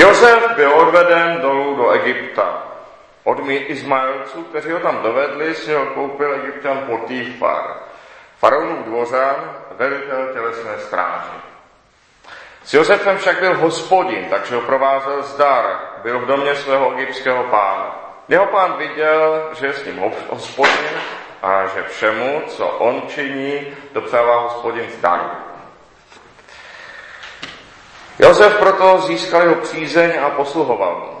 Josef byl odveden dolů do Egypta. Od Izmaelců, kteří ho tam dovedli, si ho koupil egyptian Potýfar, faraonův dvořan, velitel tělesné stráže. S Josefem však byl hospodin, takže ho provázel zdar, byl v domě svého egyptského pána. Jeho pán viděl, že je s ním hospodin a že všemu, co on činí, dopřává hospodin zdar. Josef proto získal jeho přízeň a posluhoval mu.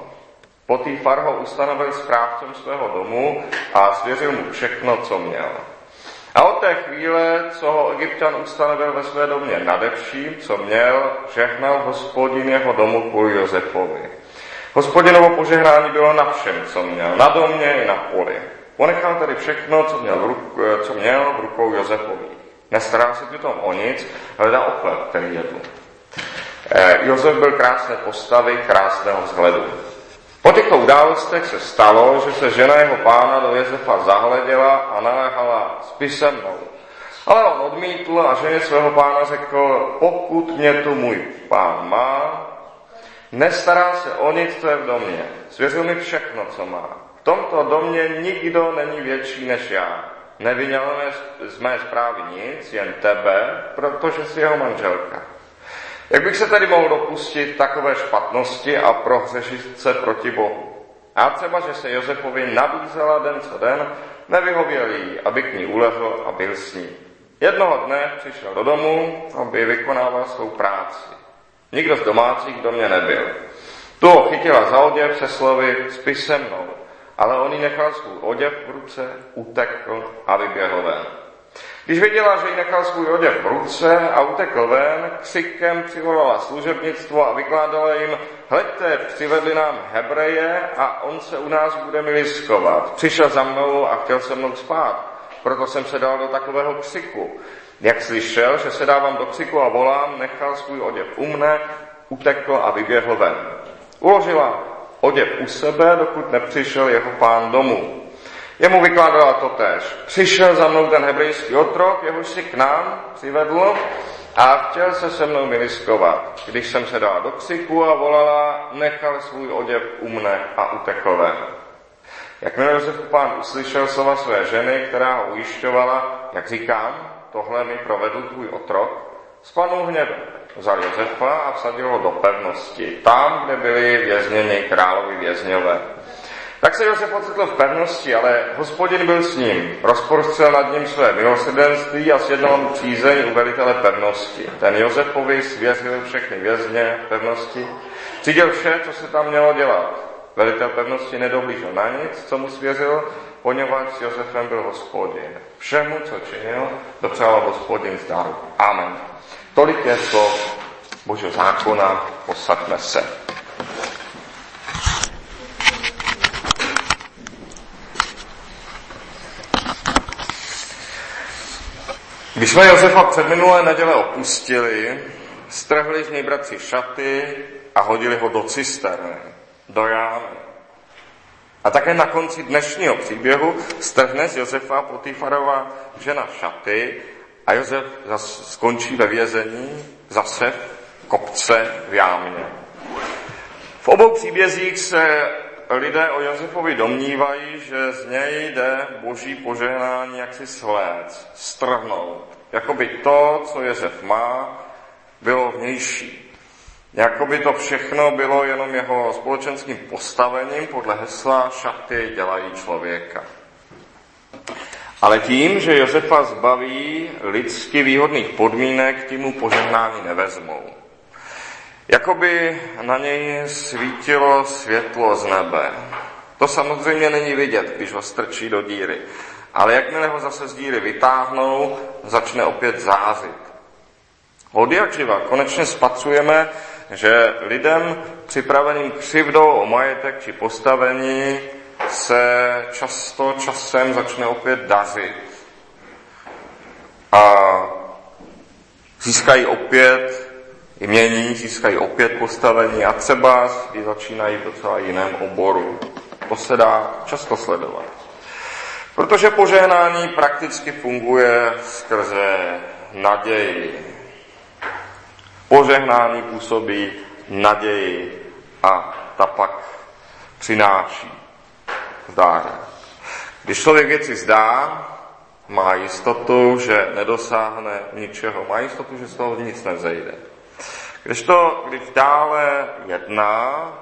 Potýfar ho ustanovil správcem svého domu a svěřil mu všechno, co měl. A od té chvíle, co ho Egyptian ustanovil ve své domě nadevším, co měl, žehnal hospodin jeho domu kvůli Josefovi. Hospodinovo požehnání bylo na všem, co měl, na domě i na poli. Ponechal tedy všechno, co měl co měl v rukou Josefovi. Nestará se přitom o nic, hledá oklep, který jedl. Eh, Josef byl krásné postavy, krásného vzhledu. Po těchto událostech se stalo, že se žena jeho pána do Josefa zahleděla a naléhala spí se mnou. Ale on odmítl a ženě svého pána řekl, pokud mě tu můj pán má, nestará se o nic, co je v domě. Svěřil mi všechno, co má. V tomto domě nikdo není větší než já. Nevyněl z mé zprávy nic, jen tebe, protože jsi jeho manželka. Jak bych se tedy mohl dopustit takové špatnosti a prohřešit se proti Bohu? A třeba, že se Josefovi nabízela den co den, nevyhověl jí, aby k ní ulehl a byl s ní. Jednoho dne přišel do domu, aby vykonával svou práci. Nikdo z domácích do mě nebyl. Tu ho chytila za oděv se slovy spí se mnou, ale on jí nechal svůj oděv v ruce, utekl a vyběhl ven. Když viděla, že jí nechal svůj oděv v ruce a utekl ven, křikem přivolala služebnictvo a vykládala jim, hleďte, přivedli nám Hebreje a on se u nás bude miliskovat. Přišel za mnou a chtěl se mnou spát, proto jsem se dal do takového křiku. Jak slyšel, že se dávám do křiku a volám, nechal svůj oděv u mne, utekl a vyběhl ven. Uložila oděv u sebe, dokud nepřišel jeho pán domů. Jemu vykládala to tež. Přišel za mnou ten hebrejský otrok, jehož si k nám přivedl a chtěl se se mnou miliskovat. Když jsem se dala do křiku a volala, nechal svůj oděv u mne a utekl ven. Jakmile Josef pán uslyšel slova své ženy, která ho ujišťovala, jak říkám, tohle mi provedl tvůj otrok, spanul hnědem. Vzal Josefa a vsadil ho do pevnosti, tam, kde byli vězněni královi vězňové. Tak se Josef ocitl v pevnosti, ale hospodin byl s ním. Rozprostřel nad ním své milosrdenství a sjednal mu přízeň u velitele pevnosti. Ten Josefovi svěřil všechny vězně pevnosti. Cítil vše, co se tam mělo dělat. Velitel pevnosti nedoblížil na nic, co mu svěřil, poněvadž s Josefem byl hospodin. Všemu, co činil, dopřál hospodin zdaru. Amen. Tolik je to Božího zákona, posaďme se. Když jsme Josefa před minulé neděle opustili, strhli z něj bratři šaty a hodili ho do cisterny, do jámy. A také na konci dnešního příběhu strhne z Josefa Potifarova žena šaty a Josef skončí ve vězení zase v kopce v jámě. V obou příbězích se lidé o Josefovi domnívají, že z něj jde boží požehnání jaksi sléc, strhnout. Jakoby to, co Josef má, bylo vnější. Jakoby to všechno bylo jenom jeho společenským postavením podle hesla šaty dělají člověka. Ale tím, že Josefa zbaví lidsky výhodných podmínek, tím mu požehnání nevezmou. Jakoby na něj svítilo světlo z nebe. To samozřejmě není vidět, když ho strčí do díry. Ale jakmile ho zase z díry vytáhnou, začne opět zářit. Od jak živa konečně spatřujeme, že lidem připraveným křivdou o majetek či postavení se často časem začne opět dařit. A získají opět jmění, získají opět postavení a třeba i začínají v docela jiném oboru. To se dá často sledovat. Protože požehnání prakticky funguje skrze naději. Požehnání působí naději a ta pak přináší zdáře. Když člověk věci zdá, má jistotu, že nedosáhne ničeho, má jistotu, že z toho nic nezejde. Když to, když dále jedná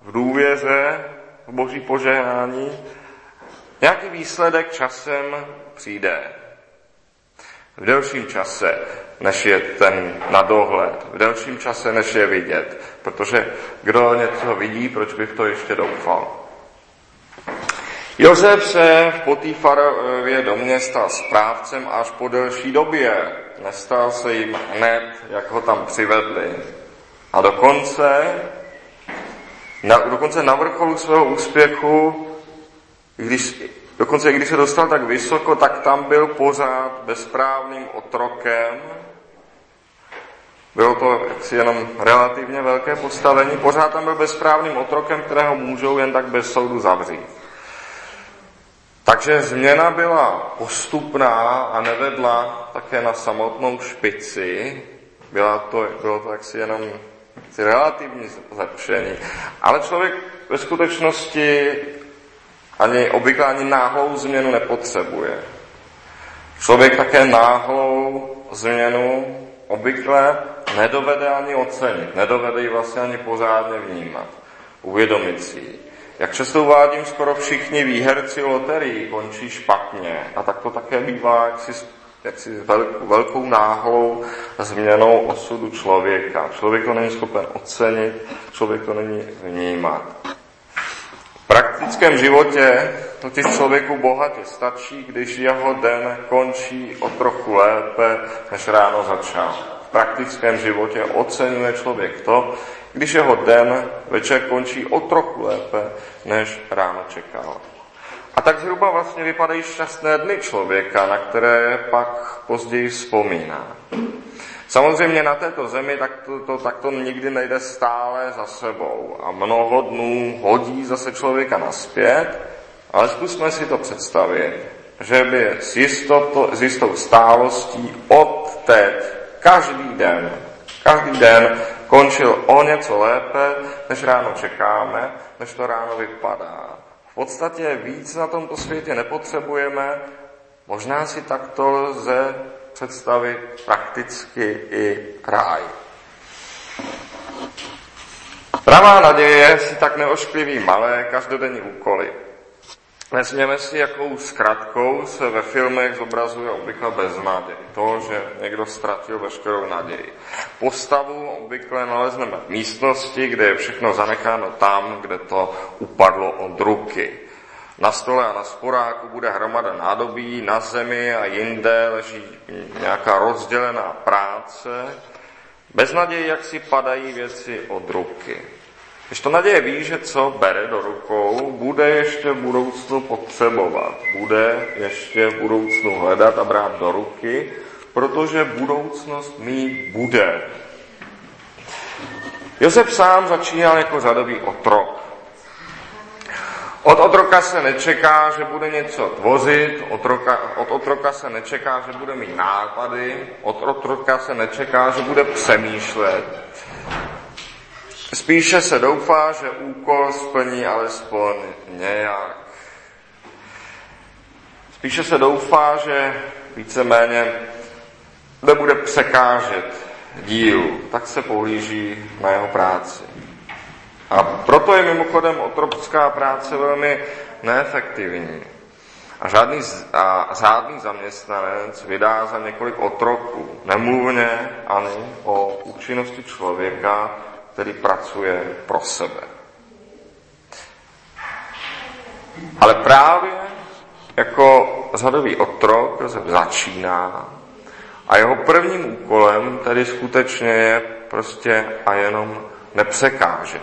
v důvěře v boží požehnání, nějaký výsledek časem přijde. V delším čase, než je ten na dohled, v delším čase, než je vidět. Protože kdo něco vidí, proč by v to ještě doufal? Josef se v Potýfarově domě stal správcem až po delší době. Nestal se jim hned, jak ho tam přivedli. A dokonce, na, dokonce na vrcholu svého úspěchu, když, dokonce když se dostal tak vysoko, tak tam byl pořád bezprávným otrokem. Bylo to jaksi jenom relativně velké postavení. Pořád tam byl bezprávným otrokem, kterého můžou jen tak bez soudu zavřít. Takže změna byla postupná a nevedla také na samotnou špici. Byla to, bylo to jaksi jenom relativní zlepšení. Ale člověk ve skutečnosti ani obvykle ani náhlou změnu nepotřebuje. Člověk také náhlou změnu obvykle nedovede ani ocenit, nedovede ji vlastně ani pořádně vnímat, uvědomit si ji. Jak často uvádím, skoro všichni výherci loterii končí špatně. A tak to také bývá jaksi, jaksi velkou, náhlou změnou osudu člověka. Člověk to není schopen ocenit, člověk to není vnímat. V praktickém životě totiž člověku bohatě stačí, když jeho den končí o trochu lépe, než ráno začal. V praktickém životě oceňuje člověk to, když jeho den večer končí o trochu lépe, než ráno čekal. A tak zhruba vlastně vypadají šťastné dny člověka, na které pak později vzpomíná. Samozřejmě na této zemi tak to, to, tak to nikdy nejde stále za sebou a mnoho dnů hodí zase člověka naspět, ale zkusme si to představit, že by s, jistoto, s jistou stálostí od teď každý den, každý den končil o něco lépe, než ráno čekáme, než to ráno vypadá. V podstatě víc na tomto světě nepotřebujeme, možná si takto lze představit prakticky i ráj. Pravá naděje si tak neoškliví malé každodenní úkoly. Vezměme si, jakou zkratkou se ve filmech zobrazuje obvykle beznaděj. To, že někdo ztratil veškerou naději. Postavu obvykle nalezneme v místnosti, kde je všechno zanecháno tam, kde to upadlo od ruky. Na stole a na sporáku bude hromada nádobí, na zemi a jinde leží nějaká rozdělená práce. Bez naději, jak si padají věci od ruky. Když to naděje ví, že co bere do rukou, bude ještě v budoucnu potřebovat, bude ještě v budoucnu hledat a brát do ruky, protože budoucnost mít bude. Josef sám začínal jako řadový otrok. Od otroka se nečeká, že bude něco tvořit, otroka, od otroka se nečeká, že bude mít nápady, od otroka se nečeká, že bude přemýšlet. Spíše se doufá, že úkol splní alespoň nějak. Spíše se doufá, že víceméně nebude překážet dílu, tak se pohlíží na jeho práci. A proto je mimochodem otropská práce velmi neefektivní. A žádný, a řádný zaměstnanec vydá za několik otroků. Nemluvně ani o účinnosti člověka, který pracuje pro sebe. Ale právě jako řadový otrok začíná a jeho prvním úkolem tedy skutečně je prostě a jenom nepřekážet.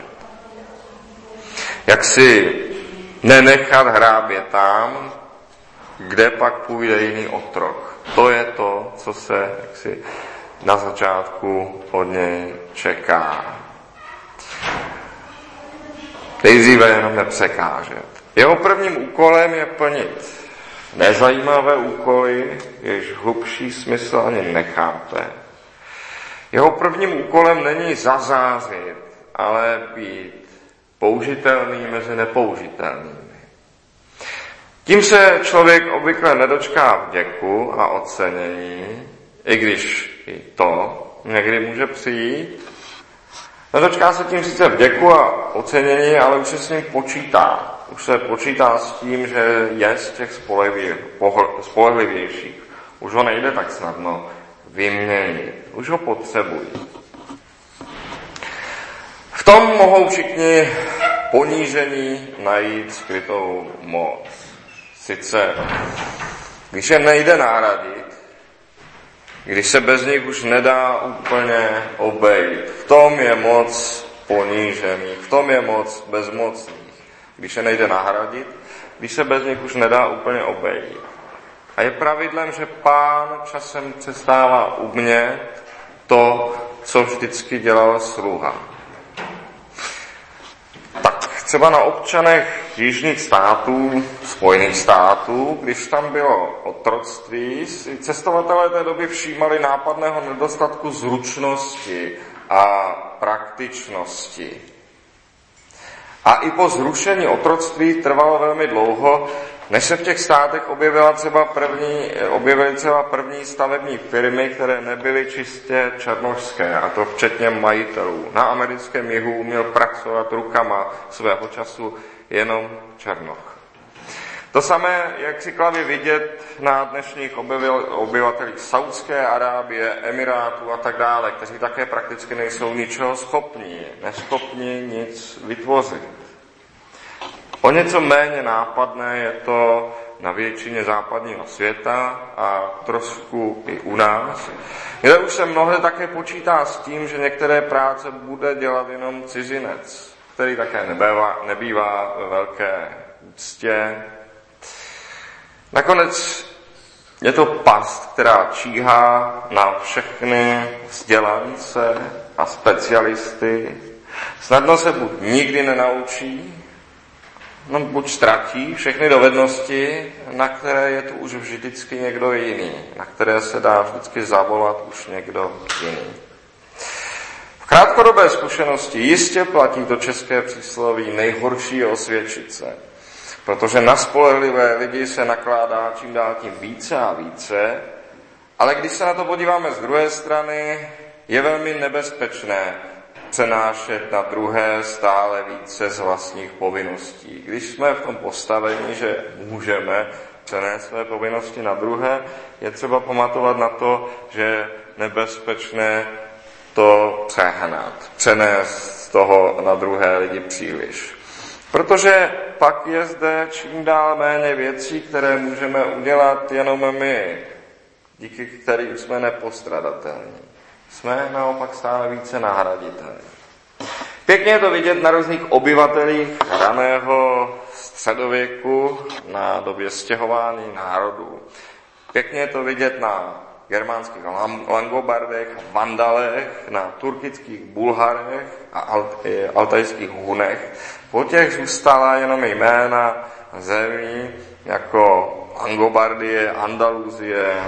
Jak si nenechat hrábět tam, kde pak půjde jiný otrok. To je to, co se jaksi na začátku od něj čeká. Nejdříve jenom nepřekážet. Jeho prvním úkolem je plnit nezajímavé úkoly, jež hlubší smysl ani nechápe. Jeho prvním úkolem není zazářit, ale být použitelný mezi nepoužitelnými. Tím se člověk obvykle nedočká vděku a ocenění, i když i to někdy může přijít. Nedočká se tím sice vděku a ocenění, ale už se s ním počítá. Už se počítá s tím, že je z těch spolehlivějších. Už ho nejde tak snadno vyměnit. Už ho potřebují. V tom mohou všichni ponížení najít skrytou moc. Sice, když je nejde nahradit, když se bez nich už nedá úplně obejít, v tom je moc ponížený, v tom je moc bezmocný. Když je nejde nahradit, když se bez nich už nedá úplně obejít. A je pravidlem, že pán časem přestává umět to, co vždycky dělal sluha. Třeba na občanech jižních států, Spojených států, když tam bylo otroctví, si cestovatelé té doby všímali nápadného nedostatku zručnosti a praktičnosti. A i po zrušení otroctví trvalo velmi dlouho, než se v těch státech objevila třeba první, objevily třeba první stavební firmy, které nebyly čistě černožské, a to včetně majitelů. Na americkém jihu uměl pracovat rukama svého času jenom černoch. To samé, jak si klavě vidět na dnešních obyvatelích Saudské Arábie, Emirátů a tak dále, kteří také prakticky nejsou ničeho schopní, neschopní nic vytvořit. O něco méně nápadné je to na většině západního světa a trošku i u nás, kde už se mnohde také počítá s tím, že některé práce bude dělat jenom cizinec, který také nebývá, nebývá ve velké úctě. Nakonec je to past, která číhá na všechny vzdělance a specialisty. Snadno se buď nikdy nenaučí, no buď ztratí všechny dovednosti, na které je tu už vždycky někdo jiný, na které se dá vždycky zavolat už někdo jiný. V krátkodobé zkušenosti jistě platí to české přísloví nejhorší osvědčit se, protože na spolehlivé lidi se nakládá čím dál tím více a více, ale když se na to podíváme z druhé strany, je velmi nebezpečné přenášet na druhé stále více z vlastních povinností. Když jsme v tom postavení, že můžeme přenést své povinnosti na druhé, je třeba pamatovat na to, že je nebezpečné to přehnat, přenést z toho na druhé lidi příliš. Protože pak je zde čím dál méně věcí, které můžeme udělat jenom my, díky kterým jsme nepostradatelní. Jsme naopak stále více nahraditelní. Pěkně je to vidět na různých obyvatelích raného středověku na době stěhování národů. Pěkně je to vidět na germánských Langobardech, Vandalech, na turkických Bulharech a altajských Hunech. Po těch zůstala jenom jména zemí jako Langobardie, Andaluzie,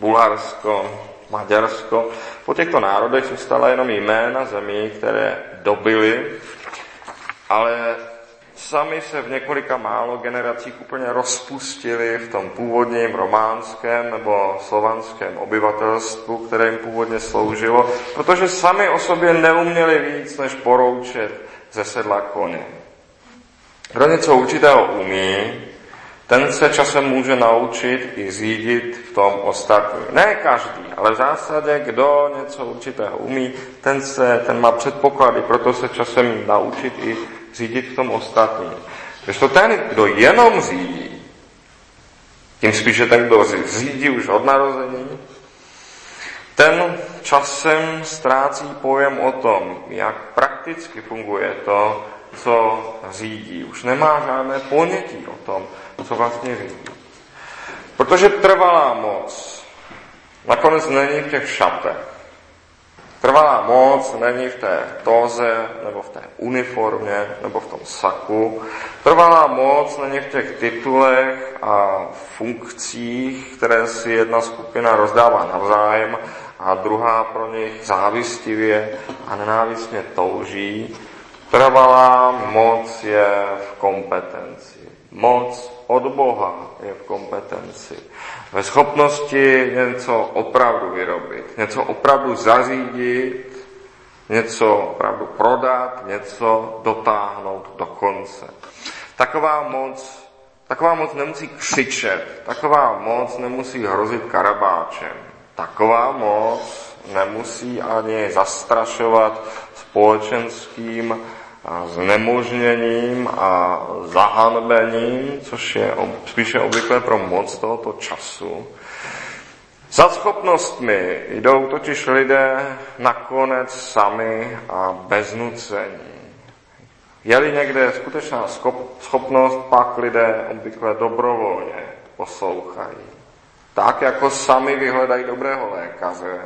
Bulharsko, Maďarsko. Po těchto národech zůstala jenom jména zemí, které dobily, ale sami se v několika málo generacích úplně rozpustili v tom původním románském nebo slovanském obyvatelstvu, které jim původně sloužilo, protože sami o sobě neuměli víc, než poroučet ze sedla koně. Kdo něco určitého umí, ten se časem může naučit i řídit v tom ostatní. Ne každý, ale v zásadě, kdo něco určitého umí, ten, se, ten má předpoklady, proto se časem naučit i řídit v tom ostatní. Když to ten, kdo jenom řídí, tím spíše ten, kdo řídí už od narození, ten časem ztrácí pojem o tom, jak prakticky funguje to, co řídí. Už nemá žádné ponětí o tom, co vlastně řídí. Protože trvalá moc nakonec není v těch šatech. Trvalá moc není v té toze, nebo v té uniformě, nebo v tom saku. Trvalá moc není v těch titulech a funkcích, které si jedna skupina rozdává navzájem a druhá pro nich závistivě a nenávistně touží. Trvalá moc je v kompetenci. Moc od Boha je v kompetenci. Ve schopnosti něco opravdu vyrobit, něco opravdu zařídit, něco opravdu prodat, něco dotáhnout do konce. Taková moc, taková moc nemusí křičet, taková moc nemusí hrozit karabáčem. Taková moc nemusí ani zastrašovat společenským znemožněním a zahanbením, což je spíše obvykle pro moc tohoto času. Za schopnostmi jdou totiž lidé nakonec sami a bez nucení. Je-li někde skutečná schopnost, pak lidé obvykle dobrovolně poslouchají. Tak, jako sami vyhledají dobrého lékaře,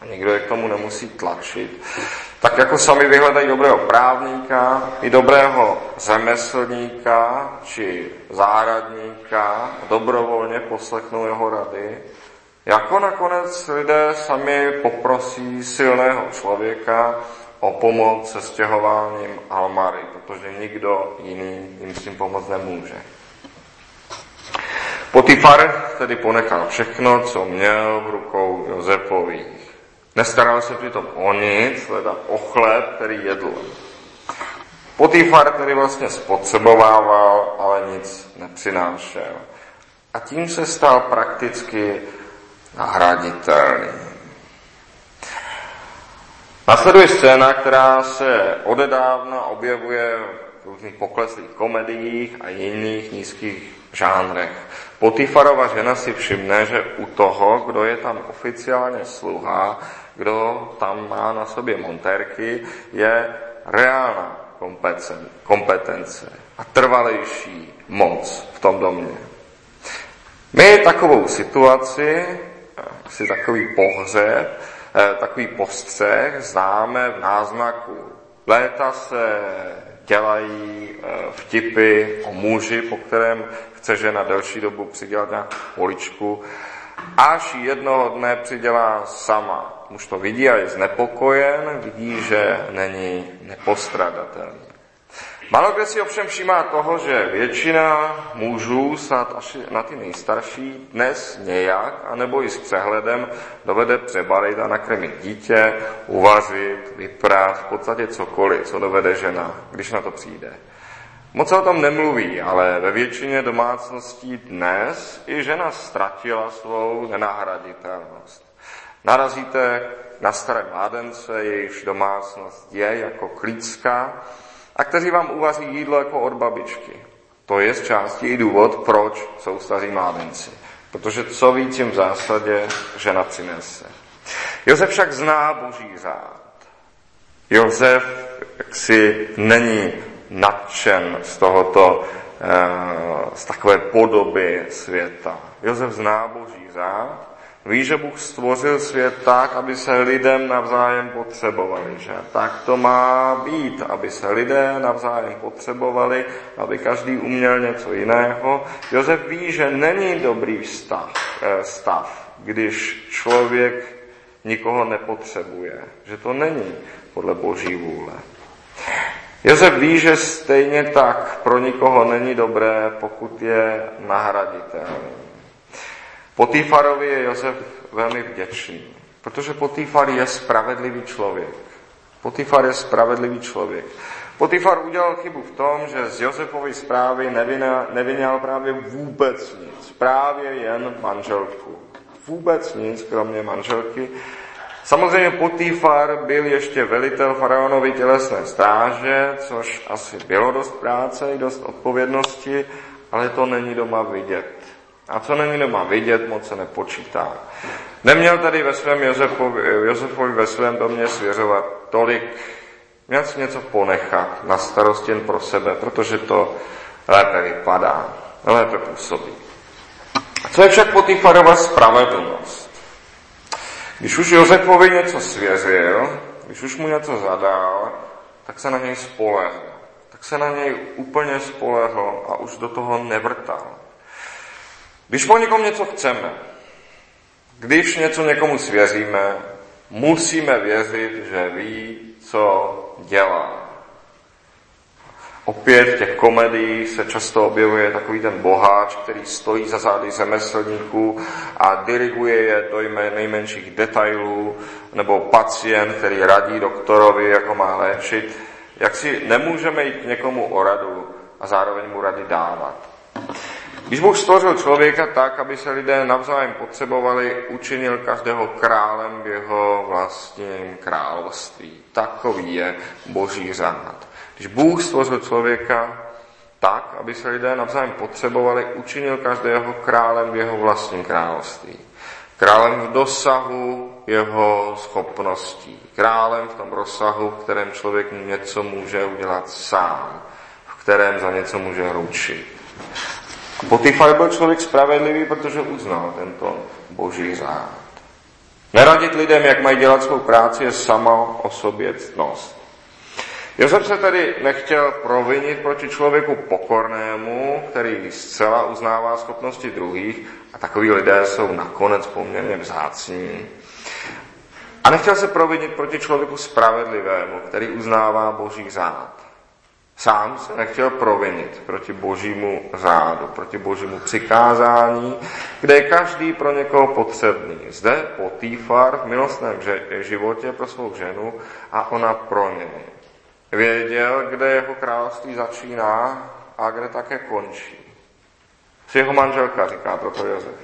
a nikdo je k tomu nemusí tlačit, tak jako sami vyhledají dobrého právníka i dobrého řemeslníka či zahradníka, dobrovolně poslechnou jeho rady, jako nakonec lidé sami poprosí silného člověka o pomoc se stěhováním Almary, protože nikdo jiný jim s tím pomoct nemůže. Potifar tedy ponechal všechno, co měl v rukou Josefových. Nestaral se přitom o nic, leda o chléb, který jedl. Potifar tedy vlastně spotřebovával, ale nic nepřinášel. A tím se stal prakticky nahraditelný. Nasleduje scéna, která se odedávna objevuje v různých pokleslých komediích a jiných nízkých žánrech. Potifarova žena si všimne, že u toho, kdo je tam oficiálně sluha, kdo tam má na sobě montérky, je reálná kompetence a trvalejší moc v tom domě. My takovou situaci, si takový pohřeb, eh, takový postřeh známe v náznaku. Léta se dělají eh, vtipy o muži, po kterém chce žena delší dobu přidělat nějakou poličku, až jednoho dne přidělá sama. Muž to vidí a je znepokojen, vidí, že není nepostradatelný. Malo kde si ovšem všímá toho, že většina mužů, snad až na ty nejstarší, dnes nějak, anebo i s přehledem, dovede přebalit a nakrmit dítě, uvařit, vyprát, v podstatě cokoliv, co dovede žena, když na to přijde. Moc se o tom nemluví, ale ve většině domácností dnes i žena ztratila svou nenahraditelnost. Narazíte na staré mládence, jejichž domácnost je jako klícka, a kteří vám uvaří jídlo jako od babičky. To je z části i důvod, proč jsou staří mládenci. Protože co víc jim v zásadě žena přinese. Josef však zná boží řád. Josef si není nadšen z tohoto, eh, z takové podoby světa. Josef zná boží řád Ví, že Bůh stvořil svět tak, aby se lidem navzájem potřebovali, že tak to má být, aby se lidé navzájem potřebovali, aby každý uměl něco jiného. Josef ví, že není dobrý stav, eh, stav když člověk nikoho nepotřebuje, že to není podle boží vůle. Josef ví, že stejně tak pro nikoho není dobré, pokud je nahraditelný. Potifarovi je Josef velmi vděčný, protože Potifar je spravedlivý člověk. Potifar je spravedlivý člověk. Potifar udělal chybu v tom, že z Josefovy zprávy neviněl právě vůbec nic. Právě jen manželku. Vůbec nic, kromě manželky. Samozřejmě Potifar byl ještě velitel faraonovy tělesné stráže, což asi bylo dost práce i dost odpovědnosti, ale to není doma vidět. A co není doma vidět, moc se nepočítá. Neměl tady ve svém Josefovi, Josefovi ve svém domě svěřovat tolik, měl si něco ponechat na starost jen pro sebe, protože to lépe vypadá, lépe působí. Co je však Potifarova spravedlnost? Když už Josefovi něco svěřil, když už mu něco zadal, tak se na něj spolehl. Tak se na něj úplně spolehl a už do toho nevrtal. Když po někom něco chceme, když něco někomu svěříme, musíme věřit, že ví, co dělá. Opět v těch komediích se často objevuje takový ten boháč, který stojí za zády řemeslníků a diriguje je do nejmenších detailů, nebo pacient, který radí doktorovi, jak ho má léčit. Jak si nemůžeme jít někomu o radu a zároveň mu rady dávat. Když Bůh stvořil člověka tak, aby se lidé navzájem potřebovali, učinil každého králem v jeho vlastním království. Takový je boží řád. Když Bůh stvořil člověka tak, aby se lidé navzájem potřebovali, učinil každého králem v jeho vlastním království. Králem v dosahu jeho schopností. Králem v tom rozsahu, v kterém člověk něco může udělat sám. V kterém za něco může ručit. Potifar byl člověk spravedlivý, protože uznal tento boží řád. Neradit lidem, jak mají dělat svou práci, je sama o sobě ctnost. Josef se tedy nechtěl provinit proti člověku pokornému, který zcela uznává schopnosti druhých, a takový lidé jsou nakonec poměrně vzácní. A nechtěl se provinit proti člověku spravedlivému, který uznává boží řád. Sám se nechtěl provinit proti božímu řádu, proti božímu přikázání, kde je každý pro někoho potřebný. Zde Potýfar v milostném životě pro svou ženu a ona pro něj. Věděl, kde jeho království začíná a kde také končí. S jeho manželka, říká proto Josef.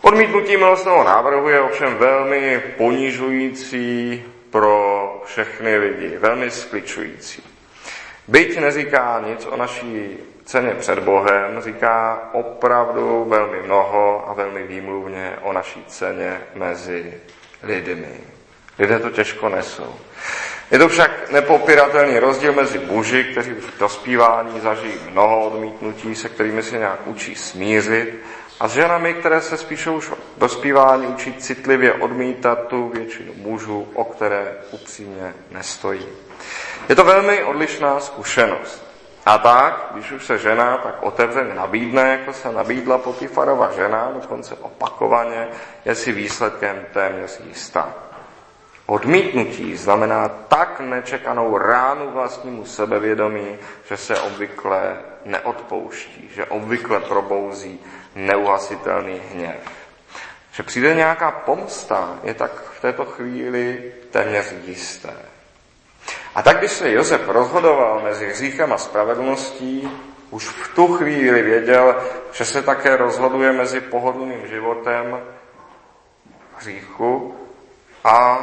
Odmítnutí milostného návrhu je ovšem velmi ponižující pro všechny lidi, velmi skličující. Byť neříká nic o naší ceně před Bohem, říká opravdu velmi mnoho a velmi výmluvně o naší ceně mezi lidmi. Lidé to těžko nesou. Je to však nepopiratelný rozdíl mezi muži, kteří v dospívání zažijí mnoho odmítnutí, se kterými se nějak učí smířit, a s ženami, které se spíše už v dospívání učí citlivě odmítat tu většinu mužů, o které upřímně nestojí. Je to velmi odlišná zkušenost. A tak, když už se žena tak otevřeně nabídne, jako se nabídla Potifarova žena, dokonce opakovaně, je si výsledkem téměř jistá. Odmítnutí znamená tak nečekanou ránu vlastnímu sebevědomí, že se obvykle neodpouští, že obvykle probouzí neuhasitelný hněv. Že přijde nějaká pomsta, je tak v této chvíli téměř jisté. A tak, když se Josef rozhodoval mezi hříchem a spravedlností, už v tu chvíli věděl, že se také rozhoduje mezi pohodlným životem hříchu a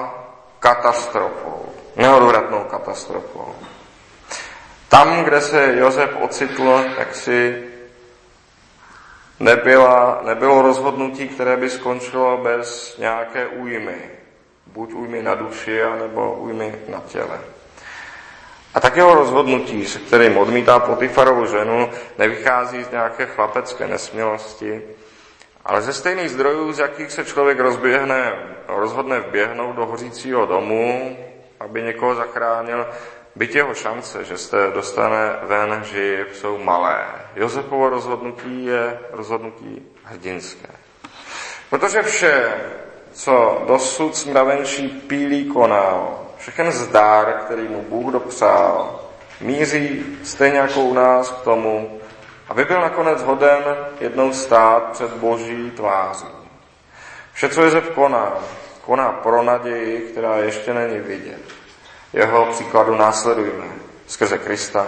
katastrofou, neodvratnou katastrofou. Tam, kde se Josef ocitl, tak si nebyla, nebylo rozhodnutí, které by skončilo bez nějaké újmy. Buď újmy na duši, anebo újmy na těle. A tak jeho rozhodnutí, se kterým odmítá Potifarovu ženu, nevychází z nějaké chlapecké nesmělosti, ale ze stejných zdrojů, z jakých se člověk rozběhne, rozhodne vběhnout do hořícího domu, aby někoho zachránil, byť jeho šance, že se dostane ven živ, jsou malé. Josefovo rozhodnutí je rozhodnutí hrdinské. Protože vše, co dosud smravenčí pílí konal, všechen zdár, který mu Bůh dopřál, míří stejně jako u nás k tomu, aby byl nakonec hoden jednou stát před boží tváří. Vše, co Jezef koná, koná pro naději, která ještě není vidět. Jeho příkladu následujme skrze Krista,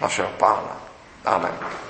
našeho Pána. Amen.